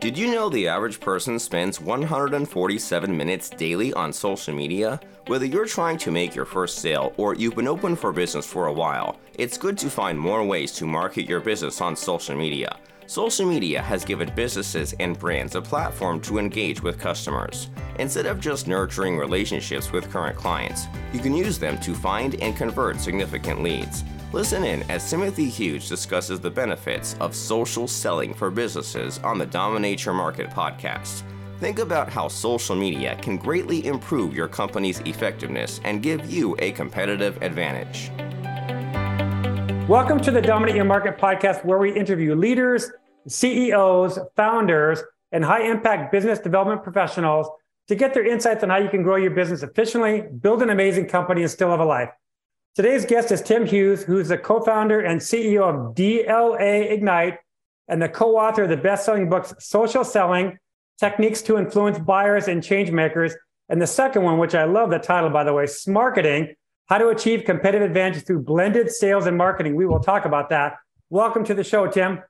Did you know the average person spends 147 minutes daily on social media? Whether you're trying to make your first sale or you've been open for business for a while, it's good to find more ways to market your business on social media. Social media has given businesses and brands a platform to engage with customers. Instead of just nurturing relationships with current clients, you can use them to find and convert significant leads. Listen in as Timothy Hughes discusses the benefits of social selling for businesses on the Dominate Your Market podcast. Think about how social media can greatly improve your company's effectiveness and give you a competitive advantage. Welcome to the Dominate Your Market podcast, where we interview leaders, CEOs, founders, and high impact business development professionals to get their insights on how you can grow your business efficiently, build an amazing company, and still have a life. Today's guest is Tim Hughes, who's the co founder and CEO of DLA Ignite and the co author of the best selling books, Social Selling Techniques to Influence Buyers and Changemakers. And the second one, which I love the title, by the way, Smarketing How to Achieve Competitive Advantage Through Blended Sales and Marketing. We will talk about that. Welcome to the show, Tim.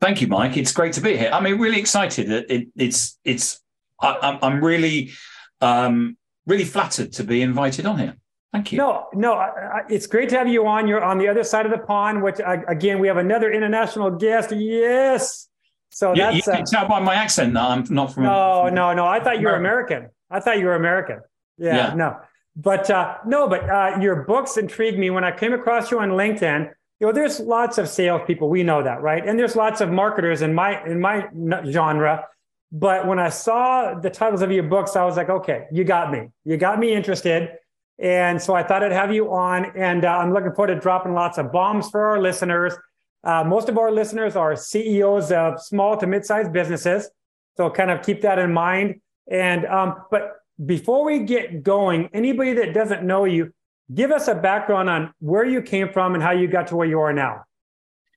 Thank you, Mike. It's great to be here. I mean, really excited. It, it, it's it's I, am really um, really flattered to be invited on here. Thank you. No, no, it's great to have you on. You're on the other side of the pond, which again, we have another international guest. Yes. So you, that's you can uh, tell by my accent that I'm not from. No, from no, no. I thought you were American. I thought you were American. Yeah, yeah. no, but uh, no, but uh, your books intrigued me when I came across you on LinkedIn. You know, there's lots of salespeople. We know that, right? And there's lots of marketers in my in my genre. But when I saw the titles of your books, I was like, okay, you got me. You got me interested. And so I thought I'd have you on, and uh, I'm looking forward to dropping lots of bombs for our listeners. Uh, most of our listeners are CEOs of small to mid-sized businesses, so kind of keep that in mind. And um, but before we get going, anybody that doesn't know you, give us a background on where you came from and how you got to where you are now.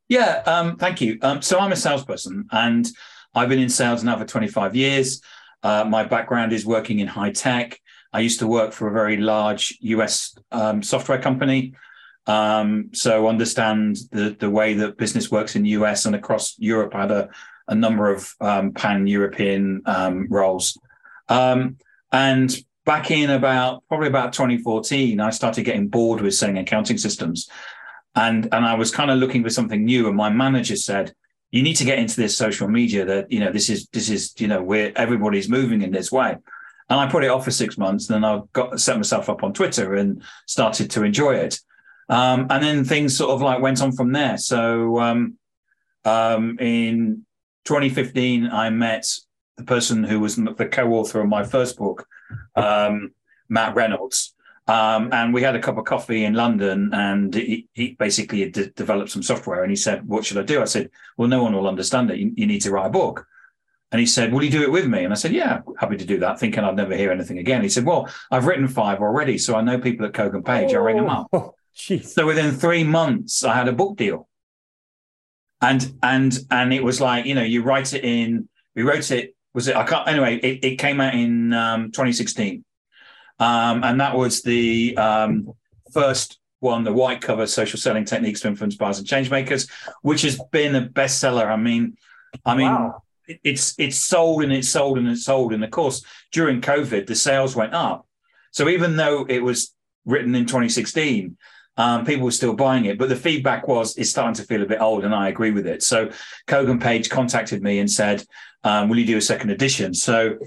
Yeah, um, thank you. Um, so I'm a salesperson, and I've been in sales now for 25 years. Uh, my background is working in high tech. I used to work for a very large US um, software company. Um, so understand the, the way that business works in the US and across Europe. I had a, a number of um, pan-European um, roles. Um, and back in about probably about 2014, I started getting bored with selling accounting systems. And, and I was kind of looking for something new. And my manager said, you need to get into this social media that, you know, this is, this is, you know, where everybody's moving in this way. And I put it off for six months. And Then I got set myself up on Twitter and started to enjoy it. Um, and then things sort of like went on from there. So um, um, in 2015, I met the person who was the co-author of my first book, um, Matt Reynolds. Um, and we had a cup of coffee in London, and he, he basically developed some software. And he said, "What should I do?" I said, "Well, no one will understand it. You, you need to write a book." And he said, Will you do it with me? And I said, Yeah, happy to do that, thinking I'd never hear anything again. He said, Well, I've written five already, so I know people at Kogan Page. Oh, I ring them up. Oh, so within three months, I had a book deal. And and and it was like, you know, you write it in, we wrote it, was it I can't anyway, it, it came out in um, 2016. Um, and that was the um, first one, the white cover social selling techniques to influence buyers and change makers, which has been a bestseller. I mean, I mean, wow it's it's sold and it's sold and it's sold. And of course, during COVID, the sales went up. So even though it was written in 2016, um, people were still buying it. But the feedback was it's starting to feel a bit old, and I agree with it. So Kogan Page contacted me and said, um, "Will you do a second edition?" So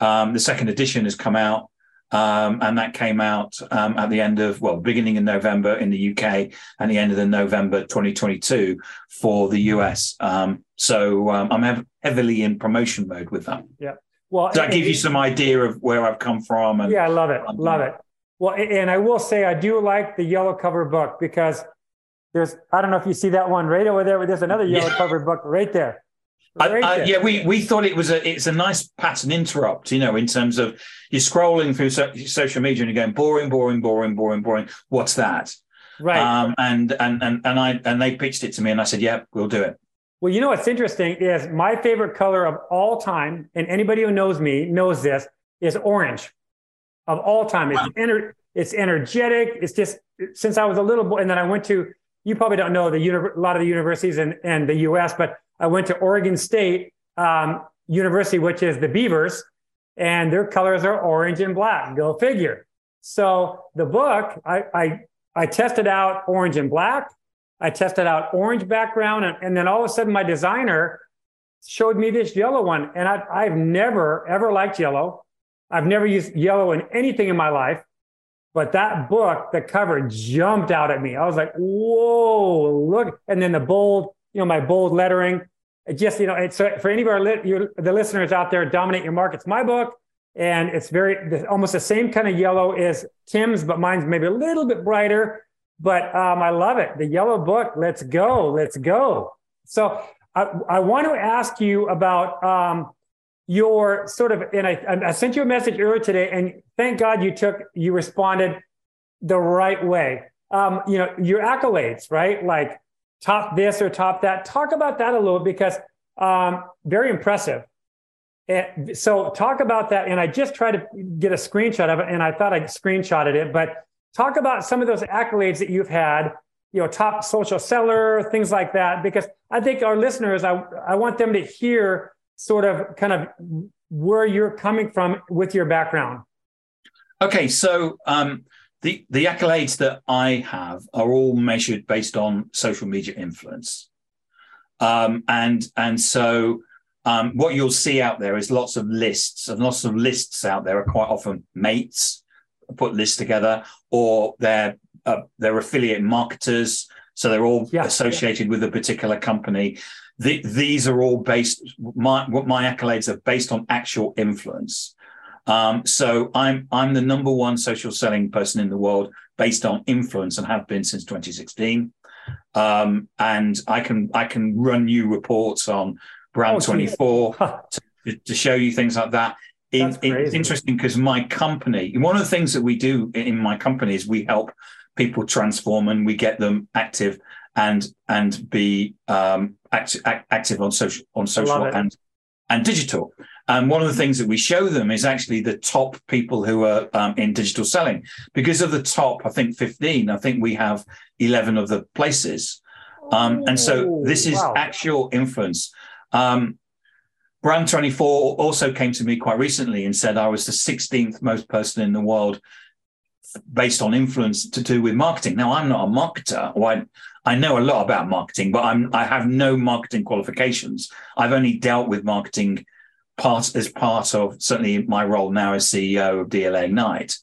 um, the second edition has come out. Um, and that came out um, at the end of well, beginning in November in the UK and the end of the November 2022 for the US. Um, so um, I'm heavily in promotion mode with that. Yeah. Well, does that give you some idea of where I've come from? And, yeah, I love it. Love it. Well, and I will say I do like the yellow cover book because there's I don't know if you see that one right over there, but there's another yellow yeah. cover book right there. I, I, yeah, we we thought it was a it's a nice pattern interrupt, you know, in terms of you're scrolling through so, social media and you're going boring, boring, boring, boring, boring. What's that? Right. Um, and and and and I and they pitched it to me, and I said, "Yeah, we'll do it." Well, you know what's interesting is my favorite color of all time, and anybody who knows me knows this, is orange. Of all time, it's wow. ener- it's energetic. It's just since I was a little boy, and then I went to you probably don't know the uni- a lot of the universities in, in the U.S., but I went to Oregon State um, University, which is the Beavers, and their colors are orange and black. Go figure. So the book, I, I, I tested out orange and black. I tested out orange background, and, and then all of a sudden, my designer showed me this yellow one, and I, I've never ever liked yellow. I've never used yellow in anything in my life. But that book, the cover jumped out at me. I was like, whoa, look. And then the bold, you know, my bold lettering. It just, you know, it's for any of our your, the listeners out there, dominate your markets. My book, and it's very almost the same kind of yellow as Tim's, but mine's maybe a little bit brighter. But um, I love it. The yellow book. Let's go. Let's go. So I, I want to ask you about um, your sort of, and I, I sent you a message earlier today, and thank God you took, you responded the right way. Um, you know, your accolades, right? Like top this or top that. Talk about that a little because um, very impressive. And so talk about that. And I just tried to get a screenshot of it, and I thought I screenshotted it, but talk about some of those accolades that you've had you know top social seller things like that because i think our listeners i, I want them to hear sort of kind of where you're coming from with your background. Okay, so um, the the accolades that I have are all measured based on social media influence, um, and and so um, what you'll see out there is lots of lists, and lots of lists out there are quite often mates put lists together, or they're uh, they're affiliate marketers, so they're all yeah, associated yeah. with a particular company the, these are all based my what my accolades are based on actual influence. Um, so I'm I'm the number one social selling person in the world based on influence and have been since 2016. Um, and I can I can run you reports on Brand 24 to, to, show you things like that. In, it's interesting because my company, one of the things that we do in my company is we help people transform and we get them active and and be um, act, act, active on social on social and and digital. And one of the things that we show them is actually the top people who are um, in digital selling. Because of the top, I think 15, I think we have 11 of the places. Um, and so this is wow. actual influence. Um, Brand 24 also came to me quite recently and said I was the 16th most person in the world based on influence to do with marketing. Now, I'm not a marketer, I, I know a lot about marketing, but I'm I have no marketing qualifications. I've only dealt with marketing part as part of certainly my role now as CEO of DLA Ignite.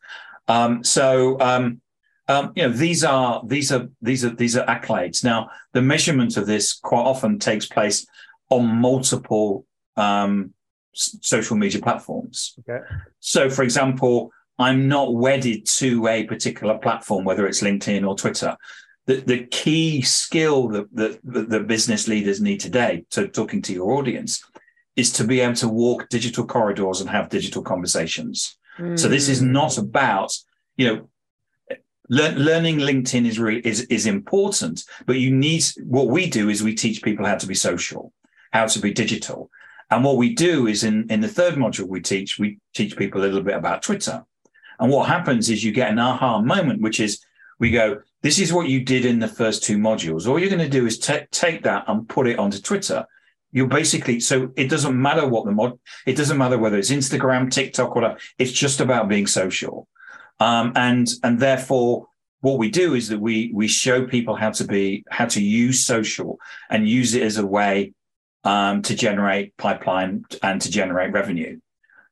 Um, so um, um, you know these are these are these are these are accolades. Now the measurement of this quite often takes place on multiple um, social media platforms. Okay. So, for example, I'm not wedded to a particular platform, whether it's LinkedIn or Twitter. The, the key skill that, that, that the business leaders need today, so talking to your audience, is to be able to walk digital corridors and have digital conversations. Mm. So this is not about, you know, le- learning LinkedIn is really is is important, but you need what we do is we teach people how to be social, how to be digital. And what we do is in, in the third module we teach, we teach people a little bit about Twitter. And what happens is you get an aha moment, which is we go, this is what you did in the first two modules. All you're going to do is t- take that and put it onto Twitter. You're basically, so it doesn't matter what the mod, it doesn't matter whether it's Instagram, TikTok, whatever. It's just about being social. Um, and, and therefore, what we do is that we, we show people how to be, how to use social and use it as a way um, to generate pipeline and to generate revenue.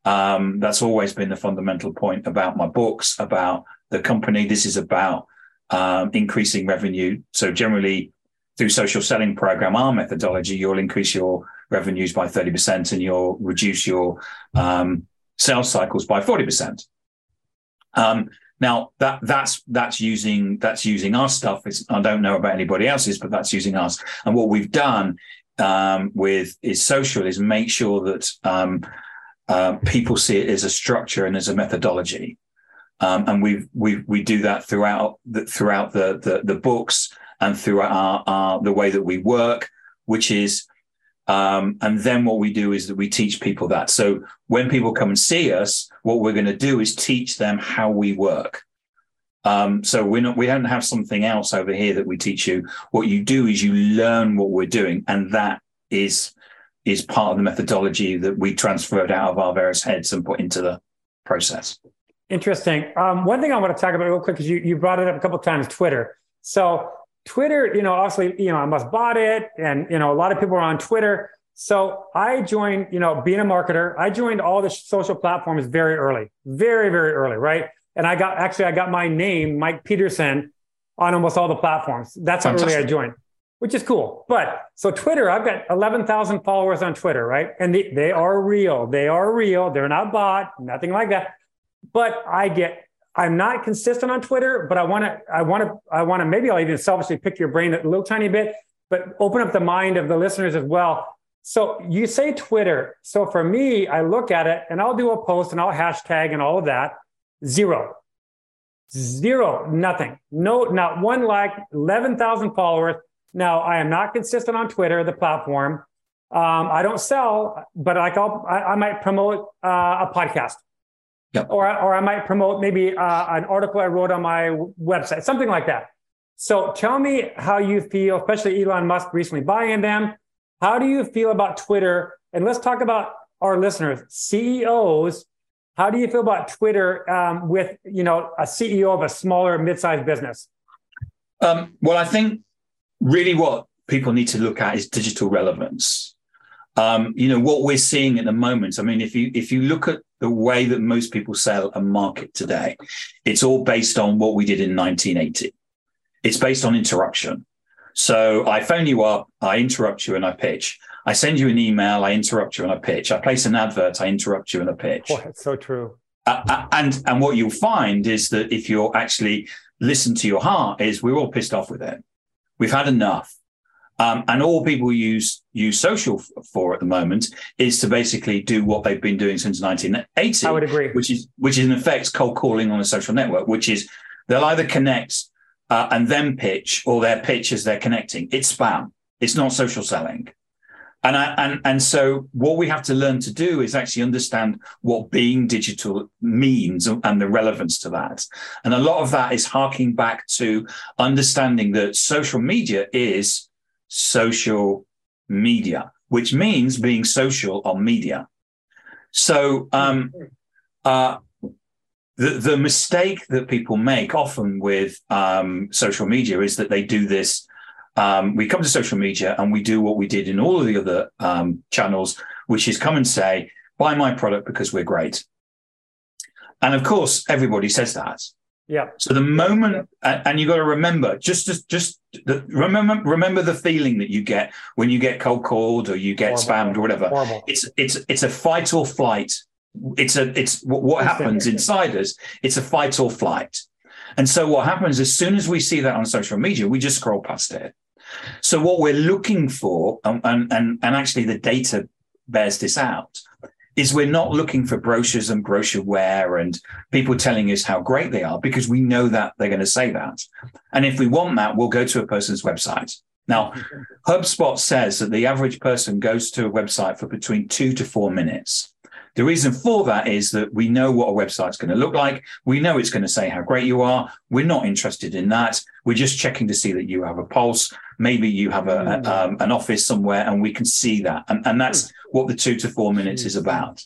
Um, that's always been the fundamental point about my books, about the company. This is about um, increasing revenue. So generally, through social selling program, our methodology, you'll increase your revenues by 30% and you'll reduce your um, sales cycles by 40%. Um, now that that's that's using that's using our stuff. It's, I don't know about anybody else's, but that's using us. And what we've done um, with is social is make sure that um, uh, people see it as a structure and as a methodology. Um, and we we we do that throughout the, throughout the, the, the books and throughout our, our, the way that we work, which is, um, and then what we do is that we teach people that. So when people come and see us, what we're going to do is teach them how we work. Um, so we're not, we don't have something else over here that we teach you. What you do is you learn what we're doing, and that is is part of the methodology that we transferred out of our various heads and put into the process. Interesting. Um, one thing I want to talk about real quick is you you brought it up a couple times, Twitter. So Twitter, you know, obviously, you know, Elon Musk bought it, and you know, a lot of people are on Twitter. So I joined, you know, being a marketer, I joined all the social platforms very early, very, very early, right? And I got actually I got my name, Mike Peterson, on almost all the platforms. That's how early I joined, which is cool. But so Twitter, I've got 11,000 followers on Twitter, right? And they, they are real. They are real. They're not bought, nothing like that. But I get I'm not consistent on Twitter, but I want to, I want to, I want to, maybe I'll even selfishly pick your brain a little tiny bit, but open up the mind of the listeners as well. So you say Twitter. So for me, I look at it and I'll do a post and I'll hashtag and all of that. Zero, zero, nothing. No, not one like, 11,000 followers. Now I am not consistent on Twitter, the platform. Um, I don't sell, but like I'll, I, I might promote uh, a podcast Yep. Or, or I might promote maybe uh, an article I wrote on my website, something like that. So tell me how you feel, especially Elon Musk recently buying them. How do you feel about Twitter? And let's talk about our listeners, CEOs. How do you feel about Twitter um, with you know a CEO of a smaller mid-sized business? Um, well, I think really what people need to look at is digital relevance. Um, you know what we're seeing at the moment. I mean, if you if you look at the way that most people sell and market today, it's all based on what we did in 1980. It's based on interruption. So I phone you up, I interrupt you, and I pitch. I send you an email, I interrupt you, and I pitch. I place an advert, I interrupt you, and I pitch. Oh, it's so true. Uh, uh, and and what you'll find is that if you're actually listen to your heart, is we're all pissed off with it. We've had enough. Um, and all people use use social for at the moment is to basically do what they've been doing since 1980. I would agree. Which is which is in effect cold calling on a social network, which is they'll either connect uh, and then pitch, or their pitch as they're connecting. It's spam. It's not social selling. And I, and and so what we have to learn to do is actually understand what being digital means and the relevance to that. And a lot of that is harking back to understanding that social media is social media, which means being social on media. So um, uh, the the mistake that people make often with um, social media is that they do this. Um, we come to social media and we do what we did in all of the other um, channels, which is come and say, "Buy my product because we're great." And of course, everybody says that. Yeah. So the moment, and you got to remember, just just just the, remember remember the feeling that you get when you get cold called or you get Horrible. spammed or whatever. Horrible. It's it's it's a fight or flight. It's a it's what happens inside us. It's a fight or flight. And so what happens as soon as we see that on social media, we just scroll past it. So what we're looking for, um, and and and actually the data bears this out is we're not looking for brochures and brochureware and people telling us how great they are because we know that they're going to say that. And if we want that, we'll go to a person's website. Now, HubSpot says that the average person goes to a website for between two to four minutes. The reason for that is that we know what a website's going to look like. We know it's going to say how great you are. We're not interested in that. We're just checking to see that you have a pulse. Maybe you have a, a mm. um, an office somewhere and we can see that. And, and that's what the two to four minutes is about.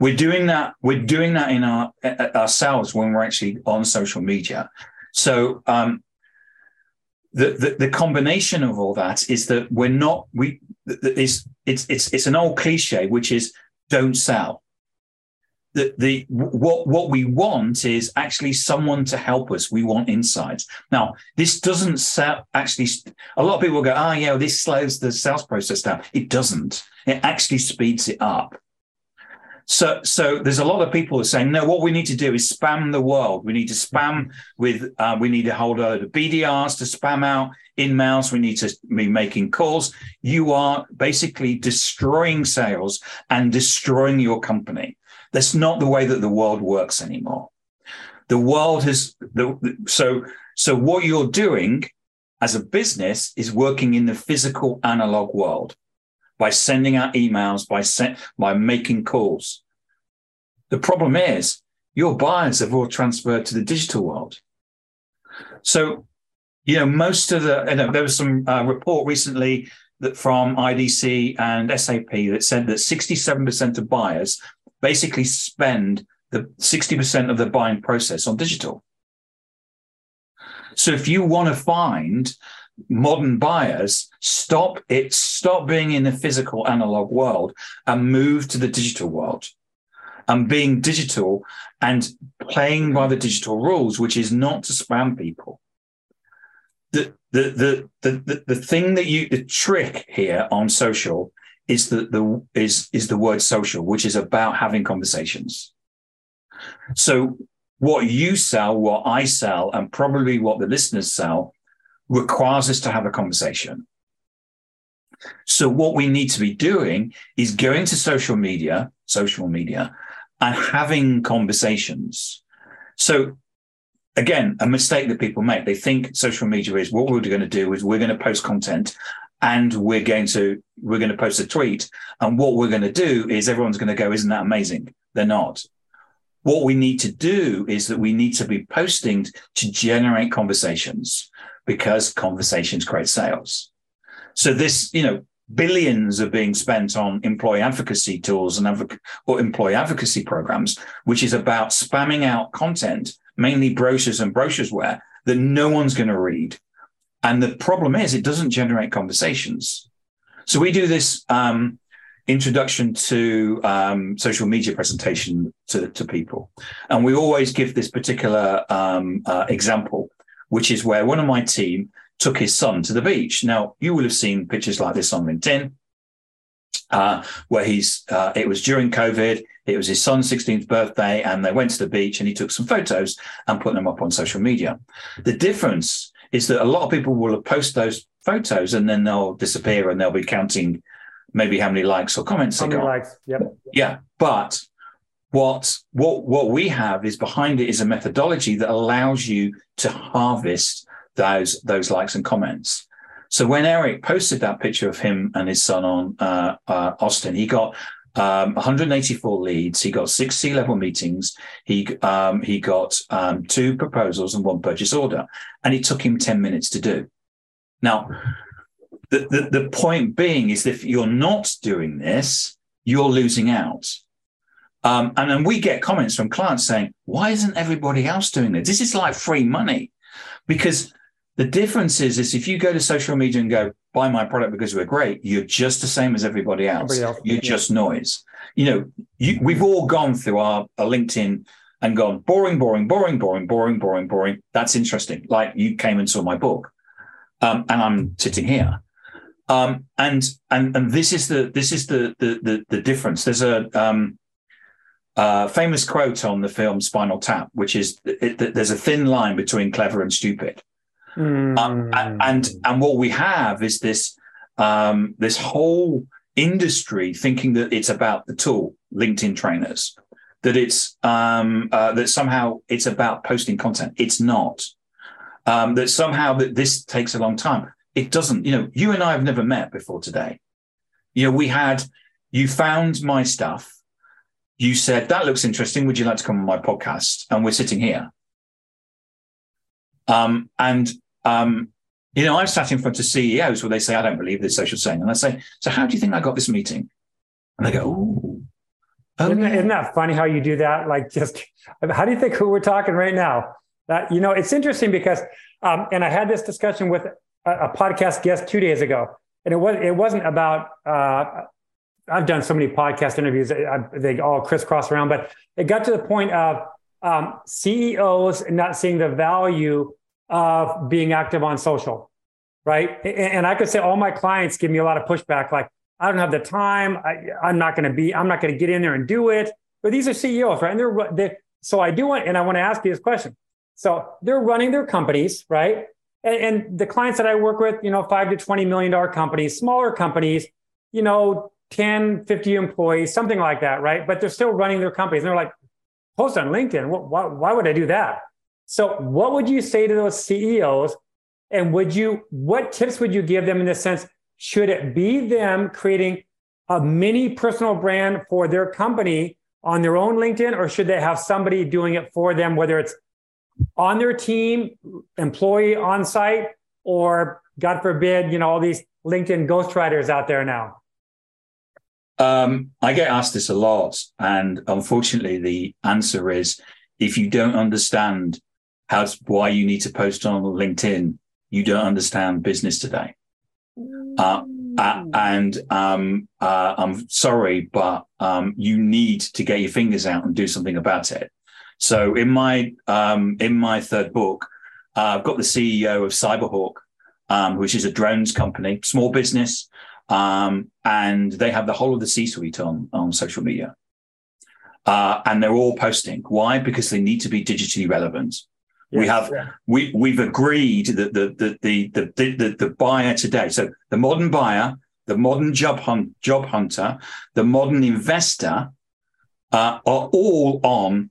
We're doing that. We're doing that in our ourselves when we're actually on social media. So um, the, the, the combination of all that is that we're not we it's it's it's it's an old cliche which is don't sell. The, the what what we want is actually someone to help us. We want insights. Now, this doesn't sell actually. A lot of people go, "Oh, yeah, this slows the sales process down." It doesn't. It actually speeds it up. So, so there's a lot of people are saying, no, what we need to do is spam the world. We need to spam with, uh, we need to hold a load of BDRs to spam out in mouse. We need to be making calls. You are basically destroying sales and destroying your company. That's not the way that the world works anymore. The world has the, so so what you're doing as a business is working in the physical analog world by sending out emails, by se- by making calls. The problem is your buyers have all transferred to the digital world. So, you know, most of the, you know, there was some uh, report recently that from IDC and SAP that said that 67% of buyers basically spend the 60% of the buying process on digital. So if you want to find modern buyers, stop it, stop being in the physical analog world and move to the digital world. And being digital and playing by the digital rules, which is not to spam people. The, the, the, the, the, thing that you, the trick here on social is the, the, is, is the word social, which is about having conversations. So what you sell, what I sell, and probably what the listeners sell requires us to have a conversation. So what we need to be doing is going to social media, social media, and having conversations. So again, a mistake that people make. They think social media is what we're going to do is we're going to post content and we're going to we're going to post a tweet. And what we're going to do is everyone's going to go, isn't that amazing? They're not. What we need to do is that we need to be posting to generate conversations because conversations create sales. So this, you know, billions are being spent on employee advocacy tools and advoc- or employee advocacy programs, which is about spamming out content, mainly brochures and brochuresware that no one's going to read. And the problem is it doesn't generate conversations. So we do this um, introduction to um, social media presentation to, to people. And we always give this particular um, uh, example, which is where one of my team took his son to the beach. Now, you will have seen pictures like this on LinkedIn. Uh, where he's, uh, it was during COVID, it was his son's 16th birthday, and they went to the beach and he took some photos and put them up on social media. The difference is that a lot of people will post those photos and then they'll disappear and they'll be counting maybe how many likes or comments how they got. likes? Yep. Yeah, but what what what we have is behind it is a methodology that allows you to harvest those those likes and comments. So when Eric posted that picture of him and his son on uh, uh, Austin, he got um, 184 leads. He got six C-level meetings. He um, he got um, two proposals and one purchase order, and it took him 10 minutes to do. Now, the, the, the point being is if you're not doing this, you're losing out. Um, and then we get comments from clients saying, why isn't everybody else doing this? This is like free money. Because the difference is, is if you go to social media and go, buy my product because we're great, you're just the same as everybody else. Everybody else. You're yeah. just noise. You know, you, we've all gone through our, our LinkedIn and gone boring, boring, boring, boring, boring, boring, boring. That's interesting. Like you came and saw my book. Um, and I'm sitting here. Um, and and and this is the this is the the the, the difference. There's a um, uh, famous quote on the film Spinal Tap, which is there's a thin line between clever and stupid. Mm. Um, and, and what we have is this um, this whole industry thinking that it's about the tool, LinkedIn trainers, that it's um, uh, that somehow it's about posting content. It's not. Um, that somehow that this takes a long time it doesn't, you know, you and I have never met before today. You know, we had, you found my stuff. You said, that looks interesting. Would you like to come on my podcast? And we're sitting here. Um, and, um, you know, I've sat in front of CEOs where they say, I don't believe this social saying. And I say, so how do you think I got this meeting? And they go, oh, oh isn't, isn't that funny how you do that? Like just, how do you think who we're talking right now? That, you know, it's interesting because, um, and I had this discussion with a, podcast guest two days ago, and it was it wasn't about. Uh, I've done so many podcast interviews; I, they all crisscross around, but it got to the point of um, CEOs not seeing the value of being active on social, right? And, I could say all my clients give me a lot of pushback, like I don't have the time, I, I'm not going to be, I'm not going to get in there and do it. But these are CEOs, right? And they're, they so I do want, and I want to ask you this question. So they're running their companies, right? and, and the clients that I work with, you know, five to $20 million companies, smaller companies, you know, 10, 50 employees, something like that, right? But they're still running their companies. And they're like, post on LinkedIn. Why, why would I do that? So, what would you say to those CEOs? And would you, what tips would you give them in the sense? Should it be them creating a mini personal brand for their company on their own LinkedIn, or should they have somebody doing it for them, whether it's on their team, employee on site, or God forbid, you know, all these LinkedIn ghostwriters out there now? Um, I get asked this a lot. And unfortunately, the answer is if you don't understand how why you need to post on LinkedIn, you don't understand business today. Uh, uh, and um, uh, I'm sorry, but um, you need to get your fingers out and do something about it. So in my um, in my third book, uh, I've got the CEO of Cyberhawk, um, which is a drones company, small business, um, and they have the whole of the C-suite on on social media, uh, and they're all posting. Why? Because they need to be digitally relevant. Yes, we have yeah. we we've agreed that the the, the the the the buyer today, so the modern buyer, the modern job hunt, job hunter, the modern investor, uh, are all on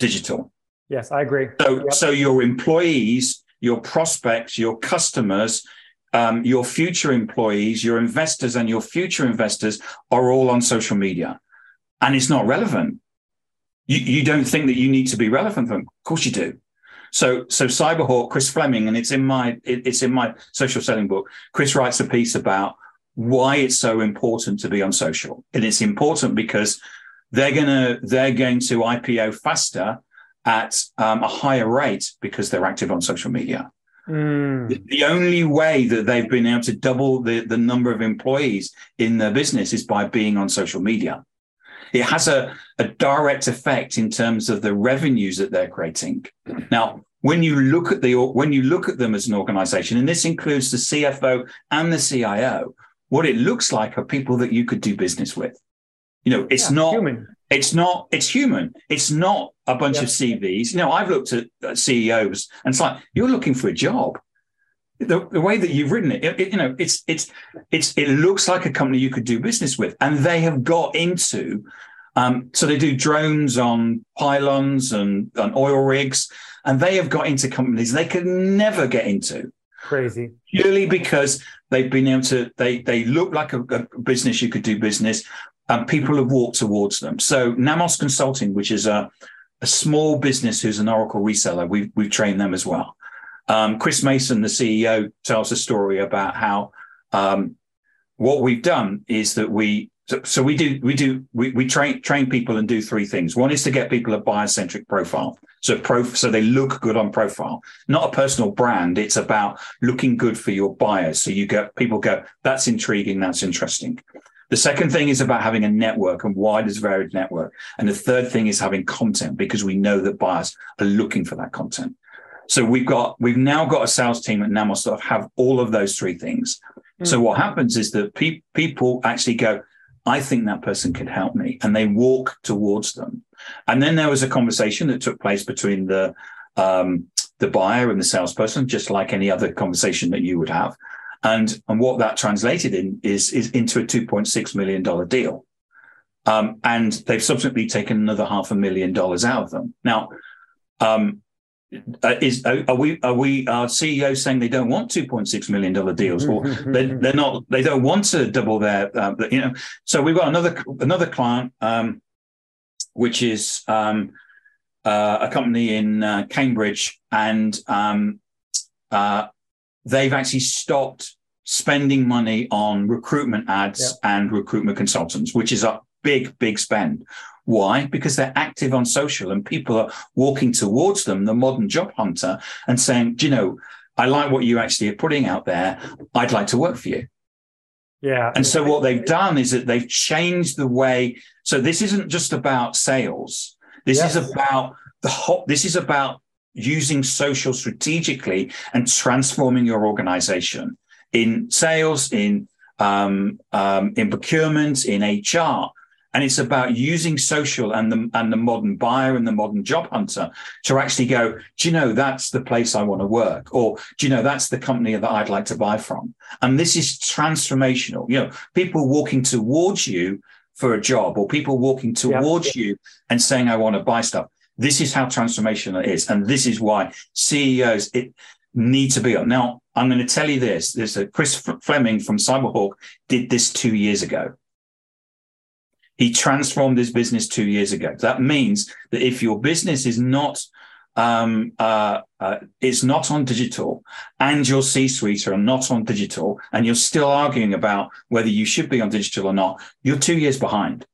digital. Yes, I agree. So yep. so your employees, your prospects, your customers, um, your future employees, your investors, and your future investors are all on social media, and it's not relevant. You, you don't think that you need to be relevant for them? Of course you do. So, so Cyberhawk, Chris Fleming, and it's in my it, it's in my social selling book. Chris writes a piece about why it's so important to be on social, and it's important because they're gonna they're going to IPO faster at um, a higher rate because they're active on social media. Mm. The, the, only way that they've been able to double the, the number of employees in their business is by being on social media. It has a, a direct effect in terms of the revenues that they're creating. Mm-hmm. Now, when you look at the when you look at them as an organization, and this includes the CFO and the CIO, what it looks like are people that you could do business with. You know, it's yeah, not human. It's not. It's human. It's not a bunch yeah. of CVs. You know, I've looked at CEOs, and it's like you're looking for a job. The, the way that you've written it, it, it, you know, it's it's it's it looks like a company you could do business with, and they have got into. Um, so they do drones on pylons and, and oil rigs, and they have got into companies they could never get into. Crazy. Purely because they've been able to, they they look like a, a business you could do business and people have walked towards them. So Namos Consulting, which is a, a small business who's an Oracle reseller, we've, we've trained them as well. Um, Chris Mason, the CEO, tells a story about how um, what we've done is that we so, so we do we do we, we train train people and do three things. One is to get people a buyer-centric profile. So pro so they look good on profile, not a personal brand. It's about looking good for your buyers. So you get people go, that's intriguing, that's interesting. The second thing is about having a network and wide as varied network. And the third thing is having content because we know that buyers are looking for that content. So we've got we've now got a sales team at Namos that have all of those three things. Mm-hmm. So what happens is that pe- people actually go, I think that person could help me, and they walk towards them. And then there was a conversation that took place between the um, the buyer and the salesperson, just like any other conversation that you would have. And, and what that translated in is, is into a $2.6 million deal. Um, and they've subsequently taken another half a million dollars out of them. Now, um, uh, is are, we are we our CEOs saying they don't want 2.6 million dollar deals or they, they're not they don't want to double their uh, you know so we've got another another client um, which is um, uh, a company in uh, Cambridge and um, uh, they've actually stopped spending money on recruitment ads and recruitment consultants, which is a big, big spend. Why? Because they're active on social and people are walking towards them, the modern job hunter, and saying, Do you know, I like what you actually are putting out there. I'd like to work for you. Yeah. And so what they've done is that they've changed the way. So this isn't just about sales. This yes. is about the hot. this is about using social strategically and transforming your organization in sales, in um, um, in procurement, in HR. And it's about using social and the and the modern buyer and the modern job hunter to actually go, do you know that's the place I want to work? Or do you know that's the company that I'd like to buy from? And this is transformational. You know, people walking towards you for a job or people walking towards yeah. you and saying, I want to buy stuff. This is how transformational it is. And this is why CEOs it, need to be on. Now, I'm going to tell you this. There's a Chris Fleming from Cyberhawk did this two years ago. He transformed his business two years ago. That means that if your business is not um, uh, uh, is not on digital and your C suite are not on digital and you're still arguing about whether you should be on digital or not, you're two years behind.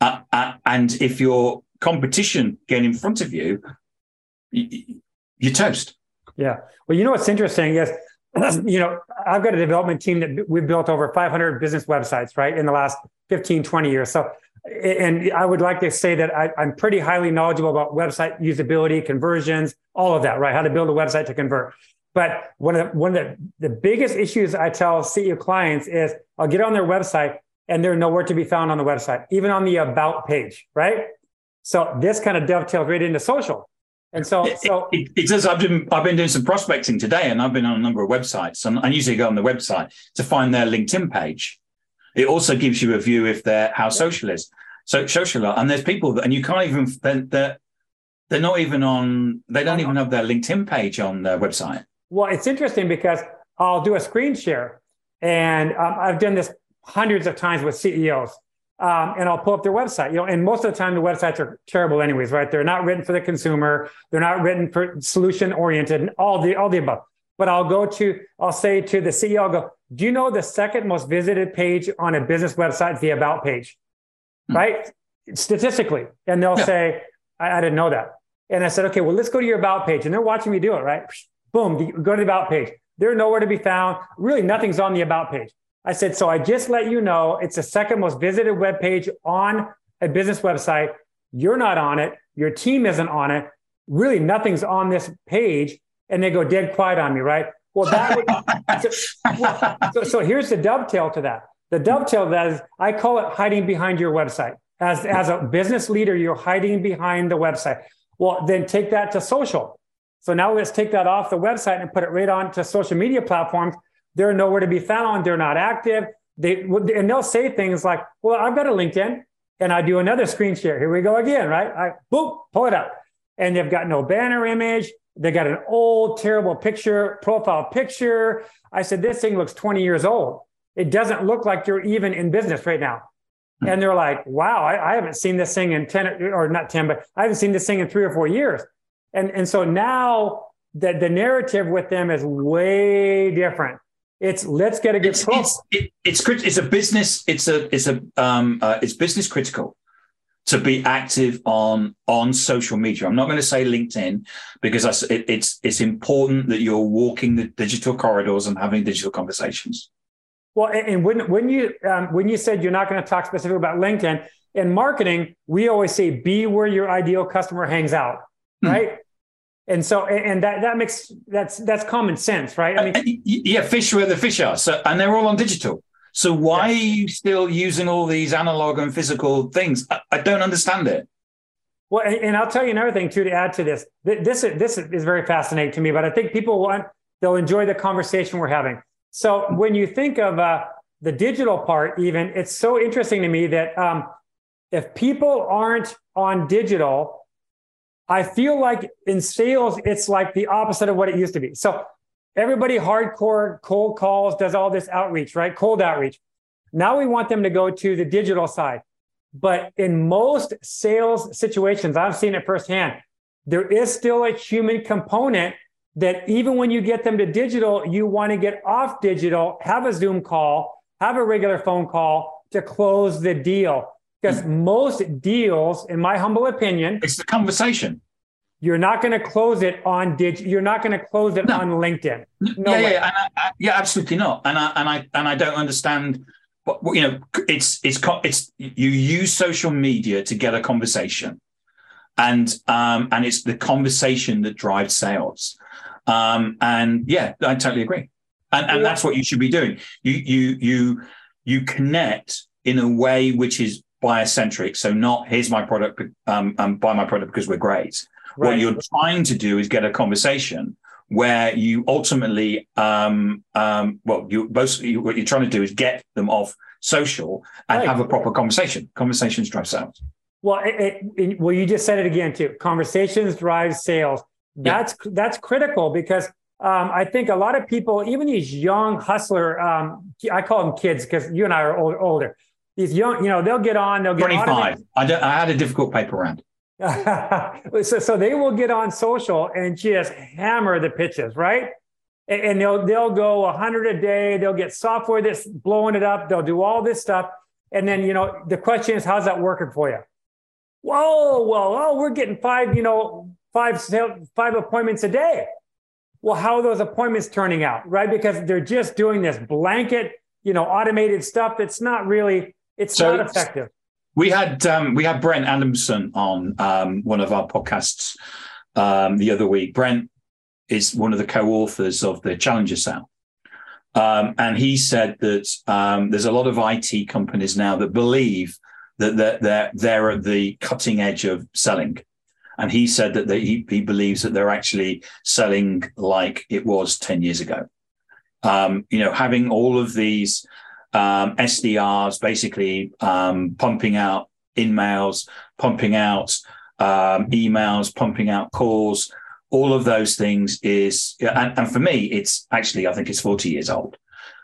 Uh, uh and if your competition get in front of you, you're toast. Yeah. Well, you know what's interesting is, you know, I've got a development team that we've built over 500 business websites, right, in the last 15, 20 years. So and I would like to say that I, am pretty highly knowledgeable about website usability, conversions, all of that, right? How to build a website to convert. But one of the, one of the, the biggest issues I tell CEO clients is I'll get on their website and they're nowhere to be found on the website, even on the about page, right? So this kind of dovetails right into social. And so, so it, it, it says I've been I've been doing some prospecting today, and I've been on a number of websites, and I usually go on the website to find their LinkedIn page. It also gives you a view if they're how social is. So social, and there's people that, and you can't even they're, they're, they're not even on. They don't even have their LinkedIn page on their website. Well, it's interesting because I'll do a screen share, and um, I've done this hundreds of times with CEOs. Um, and I'll pull up their website. You know, and most of the time the websites are terrible, anyways, right? They're not written for the consumer. They're not written for solution oriented. and All the all the above. But I'll go to, I'll say to the CEO, I'll go, do you know the second most visited page on a business website, the about page? Hmm. Right? Statistically. And they'll yeah. say, I, I, didn't know that. And I said, okay, well, let's go to your about page. And they're watching me do it, right? Boom, go to the about page. They're nowhere to be found. Really, nothing's on the about page. I said, so I just let you know it's the second most visited web page on a business website. You're not on it. Your team isn't on it. Really, nothing's on this page and they go dead quiet on me, right? Well, that would, so, so, so, here's the dovetail to that. The dovetail that is, I call it hiding behind your website. As, as a business leader, you're hiding behind the website. Well, then take that to social. So now let's take that off the website and put it right onto social media platforms. They're nowhere to be found. They're not active. They and they'll say things like, "Well, I've got a LinkedIn," and I do another screen share. Here we go again, right? I boop, pull it up, and they've got no banner image. They got an old, terrible picture, profile picture. I said, this thing looks 20 years old. It doesn't look like you're even in business right now. Hmm. And they're like, wow, I, I, haven't seen this thing in 10 or not 10, but I haven't seen this thing in three or four years. And, and so now the, the narrative with them is way different. It's let's get a good it's, it's, it, it's, it's a business. It's a, it's a, um, uh, it's business critical to be active on on social media. I'm not going to say LinkedIn because I, it, it's it's important that you're walking the digital corridors and having digital conversations. Well, and when when you um, when you said you're not going to talk specifically about LinkedIn in marketing, we always say be where your ideal customer hangs out, hmm. right? Mm. And so, and that that makes that's that's common sense, right? I mean, yeah, fish where the fish are. So, and they're all on digital. So why yeah. are you still using all these analog and physical things? I, I don't understand it. Well, and, and, I'll tell you another thing too to add to this. This this is very fascinating to me, but I think people want they'll enjoy the conversation we're having. So when you think of uh, the digital part, even it's so interesting to me that um, if people aren't on digital, I feel like in sales it's like the opposite of what it used to be. So Everybody hardcore cold calls, does all this outreach, right? Cold outreach. Now we want them to go to the digital side. But in most sales situations, I've seen it firsthand, there is still a human component that even when you get them to digital, you want to get off digital, have a Zoom call, have a regular phone call to close the deal. Because most deals, in my humble opinion, it's the conversation. You're not going to close it on dig. You're not going to close it no. on LinkedIn. No yeah, way. yeah, I, I, yeah, absolutely not. And I and I and I don't understand. What, you know, it's it's it's you use social media to get a conversation, and um and it's the conversation that drives sales. Um and yeah, I totally agree. And and that's what you should be doing. You you you you connect in a way which is buyer centric. So not here's my product, um, um, buy my product because we're great. Right. What you're trying to do is get a conversation where you ultimately, um, um, well, you both what you're trying to do is get them off social and right. have a proper conversation. Conversations drive sales. Well, it, it, well, you just said it again too. Conversations drive sales. That's yeah. that's critical because um, I think a lot of people, even these young hustler, um, I call them kids because you and I are old, older. These young, you know, they'll get on, they'll get 25. I, I had a difficult paper round. so, so they will get on social and just hammer the pitches, right? And, and they'll they'll go 100 a day. They'll get software that's blowing it up. They'll do all this stuff. And then, you know, the question is, how's that working for you? Whoa, well, oh, we're getting five, you know, five five appointments a day. Well, how are those appointments turning out, right? Because they're just doing this blanket, you know, automated stuff that's not really, it's so not effective. We had um, we had Brent Adamson on um, one of our podcasts um, the other week. Brent is one of the co-authors of the Challenger Sale. Um, and he said that um, there's a lot of IT companies now that believe that they're, they're, they're at the cutting edge of selling. And he said that they, he, he believes that they're actually selling like it was 10 years ago. Um, you know, having all of these um, SDRs basically um, pumping out emails, pumping out um, emails, pumping out calls, all of those things is, and, and, for me, it's actually, I think it's 40 years old.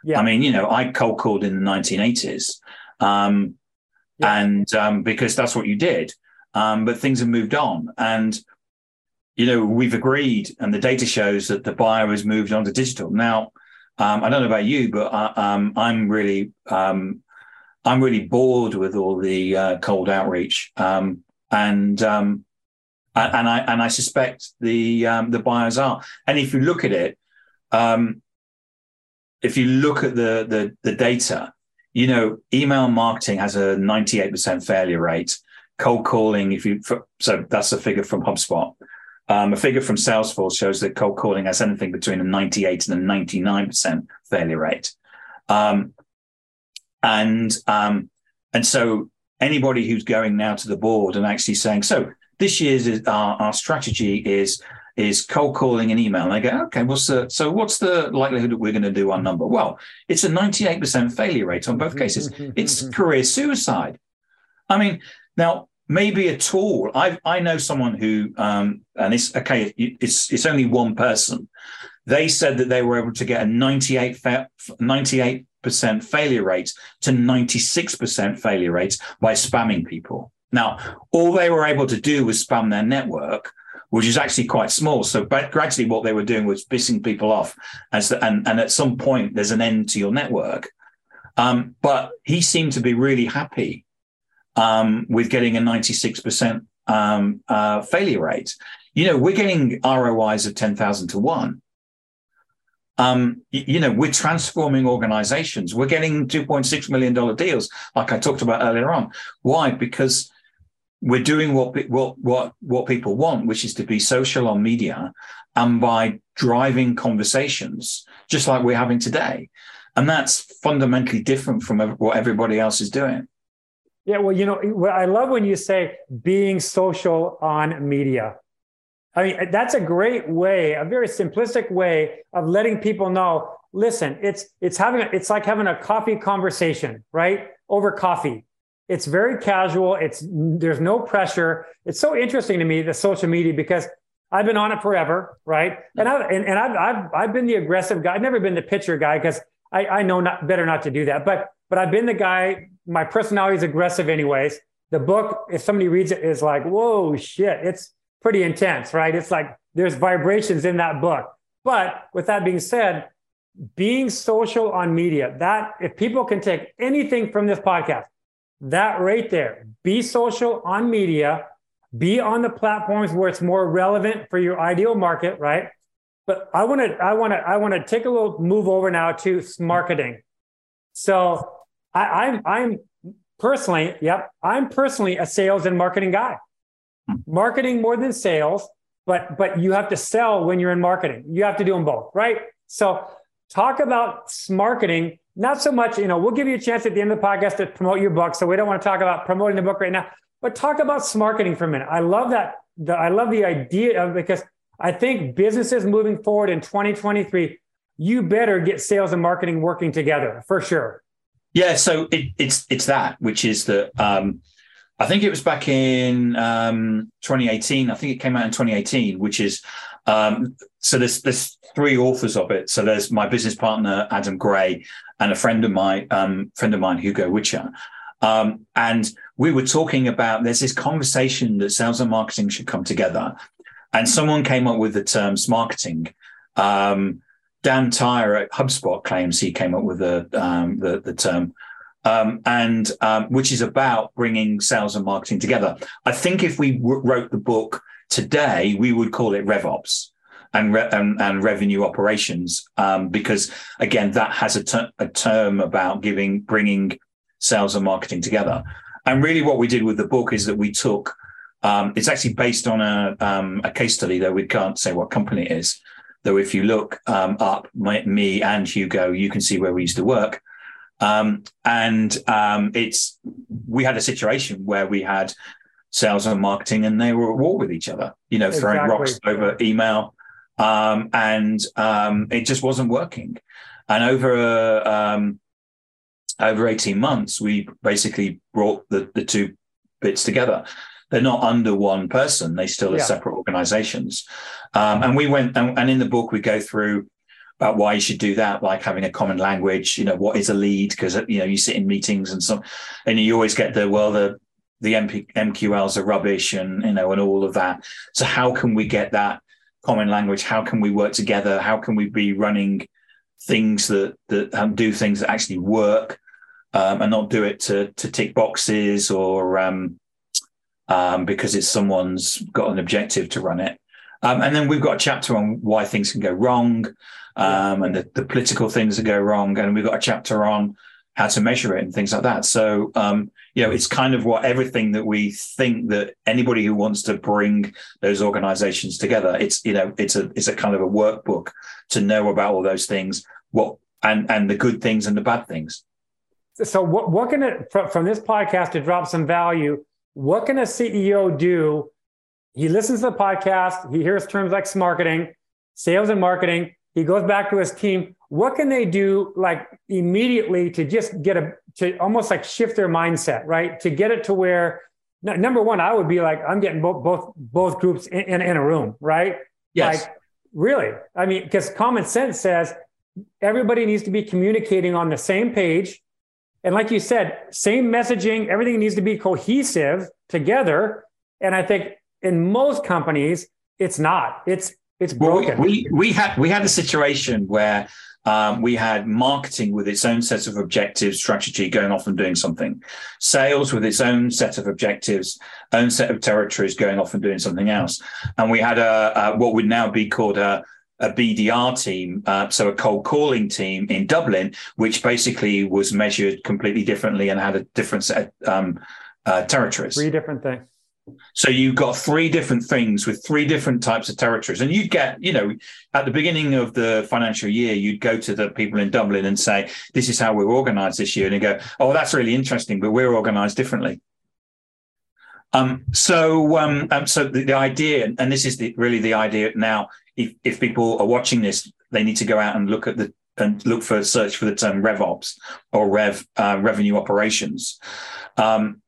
Yeah. I mean, you know, I cold called in the 1980s. Um, yeah. And um, because that's what you did. Um, but things have moved on. And, you know, we've agreed, and the data shows that the buyer has moved on to digital. Now, um, I don't know about you, but I, uh, um, I'm really, um, I'm really bored with all the uh, cold outreach. Um, and and I and I suspect the the buyers are. And if you look at it, if you look at the the, the data, you know, email marketing has a 98% failure rate. Cold calling, if you so that's a figure from HubSpot. Um, a figure from Salesforce shows that cold calling has anything between a 98 and a 99% failure rate. Um, and um, and so anybody who's going now to the board and actually saying, so this year's our, our strategy is is cold calling and email. And they go, okay, what's the so what's the likelihood that we're going to do our number? Well, it's a 98% failure rate on both cases. it's career suicide. I mean, now maybe a tool. I I know someone who um, and it's okay, it's it's only one person. They said that they were able to get a 98 98 percent failure rate to 96% failure rate by spamming people. Now, all they were able to do was spam their network, which is actually quite small. So but gradually what they were doing was pissing people off as the, and, and at some point there's an end to your network. Um, but he seemed to be really happy um, with getting a 96% um, uh, failure rate. You know, we're getting ROIs of 10,000 to one. Um, you know, we're transforming organizations. We're getting $2.6 million deals, like I talked about earlier on. Why? Because we're doing what what what what people want, which is to be social on media, and by driving conversations, just like we're having today, and that's fundamentally different from what everybody else is doing. Yeah, well, you know, I love when you say being social on media. I mean, eh, that's a great way, a very simplistic way of letting people know. Listen, it's it's having a, it's like having a coffee conversation, right? Over coffee it's very casual. It's there's no pressure. It's so interesting to me the social media because I've been on it forever, right? And I and, and I've, I've I've been the aggressive guy. I've never been the pitcher guy because I I know not better not to do that. But but I've been the guy. My personality is aggressive, anyways. The book, if somebody reads it, is like, whoa, shit! It's pretty intense, right? It's like there's vibrations in that book. But with that being said, being social on media, that if people can take anything from this podcast, that right there. Be social on media, be on the platforms where it's more relevant for your ideal market, right? But I want to, I want to, I want to take a little move over now to marketing. So I, I'm, I'm personally, yep, I'm personally a sales and marketing guy. Hmm. Marketing more than sales, but but you have to sell when you're in marketing. You have to do them both, right? So talk about marketing not so much, you know, we'll give you a chance at the end of the podcast to promote your book. So we don't want to talk about promoting the book right now, but talk about marketing for a minute. I love that. The, I love the idea of because I think businesses moving forward in 2023, you better get sales and marketing working together for sure. Yeah, so it, it's it's that which is that um, I think it was back in um, 2018. I think it came out in 2018, which is um, so there's there's three authors of it. So there's my business partner Adam Gray and a friend of mine, um, friend of mine Hugo Whicher. Um, and we were talking about there's this conversation that sales and marketing should come together. And someone came up with the term Smarketing. Um, Dan Tyre at HubSpot claims he came up with the um, the, the, term, um, and um, which is about bringing sales and marketing together. I think if we w- wrote the book today, we would call it RevOps and re- and, and, revenue operations, um, because again, that has a, ter- a term about giving bringing sales and marketing together. And really, what we did with the book is that we took. Um, it's actually based on a, um, a case study, though we can't say what company it is. Though if you look um, up my, me and Hugo, you can see where we used to work. Um, and um, it's we had a situation where we had sales and marketing, and they were at war with each other. You know, exactly. throwing rocks over email, um, and um, it just wasn't working. And over um, over eighteen months, we basically brought the the two bits together they're not under one person; they still are yeah. separate organizations. Um, and we went, and, and in the book, we go through about why you should do that, like having a common language. You know, what is a lead? Because you know, you sit in meetings and some, and you always get the well, the the MP, MQLs are rubbish, and you know, and all of that. So how can we get that common language? How can we work together? How can we be running things that that um, do things that actually work, um, and not do it to to tick boxes or um, um, because it's someone's got an objective to run it. Um, and then we've got a chapter on why things can go wrong um, and the, the, political things that go wrong. And we've got a chapter on how to measure it and things like that. So, um, you know, it's kind of what everything that we think that anybody who wants to bring those organizations together, it's, you know, it's a, it's a kind of a workbook to know about all those things, what, and, and the good things and the bad things. So what, what can it, from, from this podcast to drop some value, what can a CEO do? He listens to the podcast, he hears terms like marketing, sales and marketing. He goes back to his team. What can they do like immediately to just get a to almost like shift their mindset, right? To get it to where number one, I would be like, I'm getting both both both groups in, in, in a room, right? Yes. Like, really? I mean, because common sense says everybody needs to be communicating on the same page and like you said, same messaging, everything needs to be cohesive together. And I think in most companies, it's not. It's it's broken. Well, we, we, we had we had a situation where um, we had marketing with its own set of objectives, strategy, going off and doing something. Sales with its own set of objectives, own set of territories, going off and doing something else. And we had a, a what would now be called a a BDR team, uh, so a cold calling team in Dublin, which basically was measured completely differently and had a different set of um, uh, territories. Three different things. So you've got three different things with three different types of territories. And you'd get, you know, at the beginning of the financial year, you'd go to the people in Dublin and say, this is how we're organized this year. And you go, oh, that's really interesting, but we're organized differently. Um, so, um, um, so the, the, idea, and this is the, really the idea now if, if people are watching this, they need to go out and look at the and look for search for the term RevOps or Rev uh, revenue operations, um,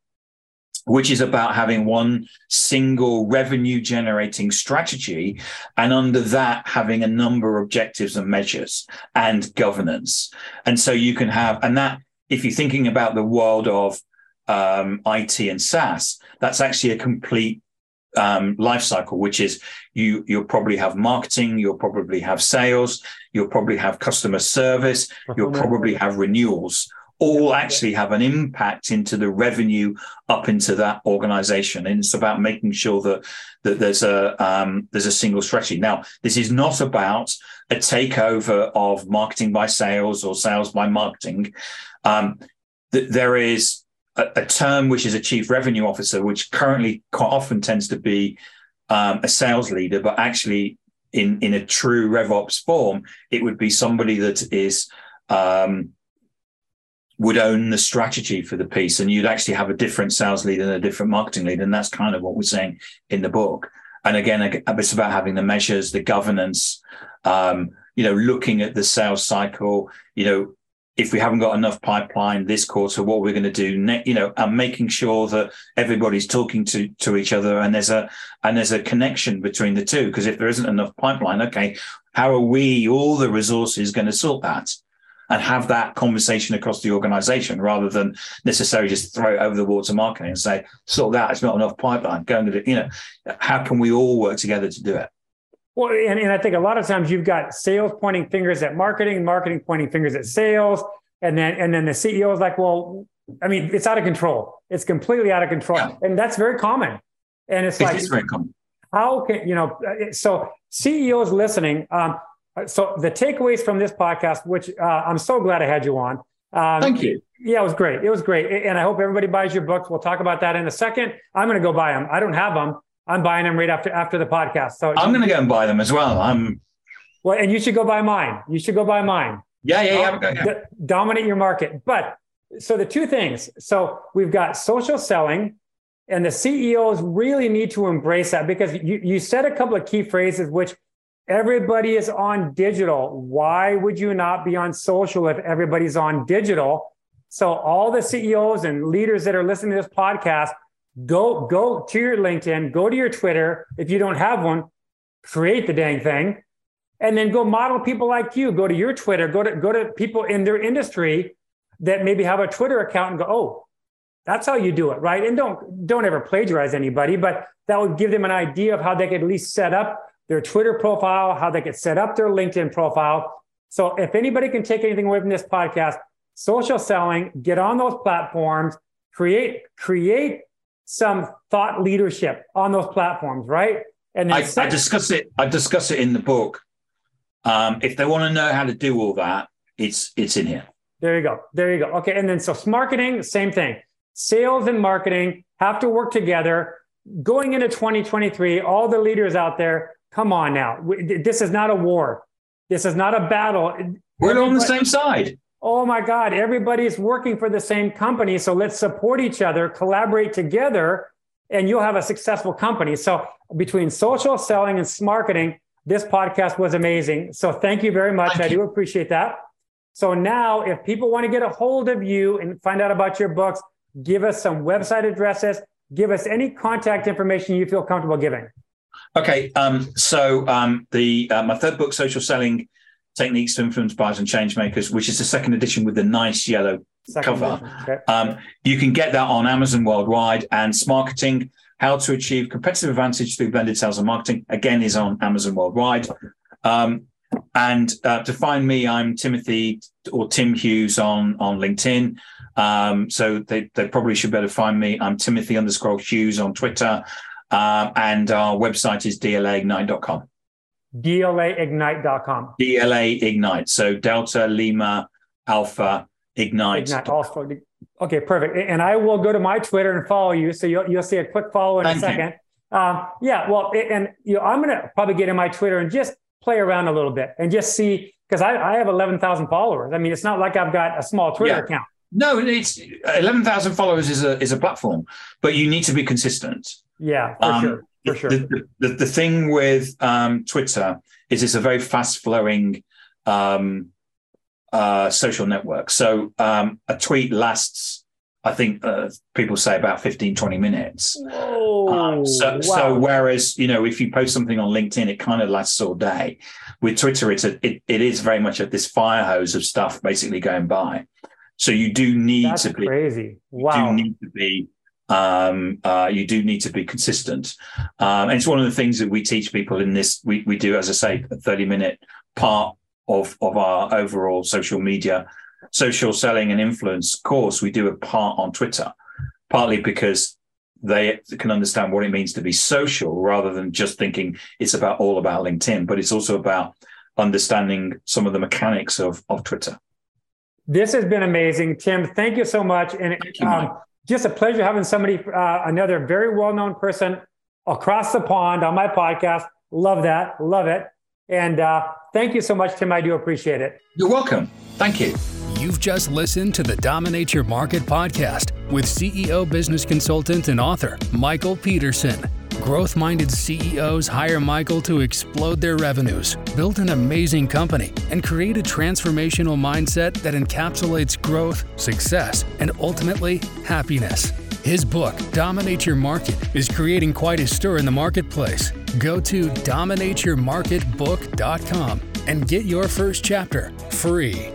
which is about having one single revenue generating strategy, and under that having a number of objectives and measures and governance. And so you can have, and that if you're thinking about the world of um, IT and SaaS, that's actually a complete um, life cycle, which is you you'll probably have marketing, you'll probably have sales, you'll probably have customer service, you'll probably have renewals. All actually have an impact into the revenue up into that organization, and it's about making sure that that there's a um, there's a single strategy. Now, this is not about a takeover of marketing by sales or sales by marketing. Um, th- there is a, a, term which is a chief revenue officer, which currently quite often tends to be um, a sales leader, but actually in in a true RevOps form, it would be somebody that is um, would own the strategy for the piece, and you'd actually have a different sales lead and a different marketing lead, and that's kind of what we're saying in the book. And again, it's about having the measures, the governance, um, you know, looking at the sales cycle, you know, if we haven't got enough pipeline this quarter, what we're going to do, ne- you know, and making sure that everybody's talking to to each other and there's a and there's a connection between the two. Because if there isn't enough pipeline, okay, how are we all the resources going to sort that? and have that conversation across the organization rather than necessarily just throw it over the wall to marketing and say, sort that, it's not enough pipeline. Go and do it. You know, how can we all work together to do it? Well, and, and I think a lot of times you've got sales pointing fingers at marketing, marketing pointing fingers at sales, and then and then the CEO is like, well, I mean, it's out of control. It's completely out of control, yeah. and that's very common. And it's it like, very common. How can you know? So CEOs listening. Um, so the takeaways from this podcast, which uh, I'm so glad I had you on. Um, Thank you. Yeah, it was great. It was great, and I hope everybody buys your books. We'll talk about that in a second. I'm going to go buy them. I don't have them. I'm buying them right after after the podcast. So I'm going to go and buy them as well. I'm. Well, and you should go buy mine. You should go buy mine. Yeah, yeah, yeah. yeah. dominate your market. But so the two things. So we've got social selling, and the CEOs really need to embrace that because you you said a couple of key phrases which everybody is on digital. Why would you not be on social if everybody's on digital? So all the CEOs and leaders that are listening to this podcast Go go to your LinkedIn, go to your Twitter. If you don't have one, create the dang thing, and then go model people like you. Go to your Twitter. Go to go to people in their industry that maybe have a Twitter account and go, oh, that's how you do it, right? And don't don't ever plagiarize anybody, but that would give them an idea of how they could at least set up their Twitter profile, how they could set up their LinkedIn profile. So if anybody can take anything away from this podcast, social selling, get on those platforms, create create some thought leadership on those platforms, right? And I, I, discuss it. I discuss it in the book. Um, if they want to know how to do all that, it's it's in here. There you go. There you go. Okay, and then so marketing, same thing. Sales and marketing have to work together. Going into 2023, all the leaders out there, come on now. This is not a war. This is not a battle. We're on the same side oh my God, everybody's working for the same company. So let's support each other, collaborate together, and you'll have a successful company. So between social selling and marketing, this podcast was amazing. So thank you very much. Thank I you. do appreciate that. So now, if people want to get a hold of you and find out about your books, give us some website addresses, give us any contact information you feel comfortable giving. Okay. Um, so um, the uh, my third book, Social Selling Techniques to Influence Buyers and Changemakers, which is the second edition with the nice yellow second cover. Okay. Um, you can get that on Amazon worldwide. And Smarketing, How to Achieve Competitive Advantage Through Blended Sales and Marketing, again, is on Amazon worldwide. Um, and uh, to find me, I'm Timothy or Tim Hughes on, on LinkedIn. Um, so they, they probably should better find me. I'm Timothy underscore Hughes on Twitter. Um, and our website is dlaignite.com. DLAignite.com. DLA Ignite. So Delta, Lima, Alpha, Ignite. Ignite. Also, okay, perfect. And I will go to my Twitter and follow you. So you'll, you'll see a quick follow in Thank a second. Um, yeah, well, and you know, I'm going to probably get in my Twitter and just play around a little bit and just see because I, I, have 11,000 followers. I mean, it's not like I've got a small Twitter yeah. account. No, it's 11,000 followers is a is a platform, but you need to be consistent. Yeah, for um, sure for sure. The, the, the thing with um, Twitter is it's a very fast flowing um, uh, social network. So um, a tweet lasts, I think uh, people say about 15, 20 minutes. Um, so, wow. so whereas, you know, if you post something on LinkedIn, it kind of lasts all day. With Twitter, it's a, it, it is very much at this fire hose of stuff basically going by. So you do need That's to be crazy. Wow. You do need to be um, uh, you do need to be consistent. Um, and it's one of the things that we teach people in this. We, we do, as I say, a 30 minute part of, of our overall social media, social selling and influence course. We do a part on Twitter, partly because they can understand what it means to be social rather than just thinking it's about all about LinkedIn, but it's also about understanding some of the mechanics of, of Twitter. This has been amazing, Tim. Thank you so much. And you, um, just a pleasure having somebody, uh, another very well known person across the pond on my podcast. Love that. Love it. And uh, thank you so much, Tim. I do appreciate it. You're welcome. Thank you. You've just listened to the Dominate Your Market podcast with CEO, business consultant, and author Michael Peterson. Growth minded CEOs hire Michael to explode their revenues, build an amazing company, and create a transformational mindset that encapsulates growth, success, and ultimately happiness. His book, Dominate Your Market, is creating quite a stir in the marketplace. Go to dominateyourmarketbook.com and get your first chapter free.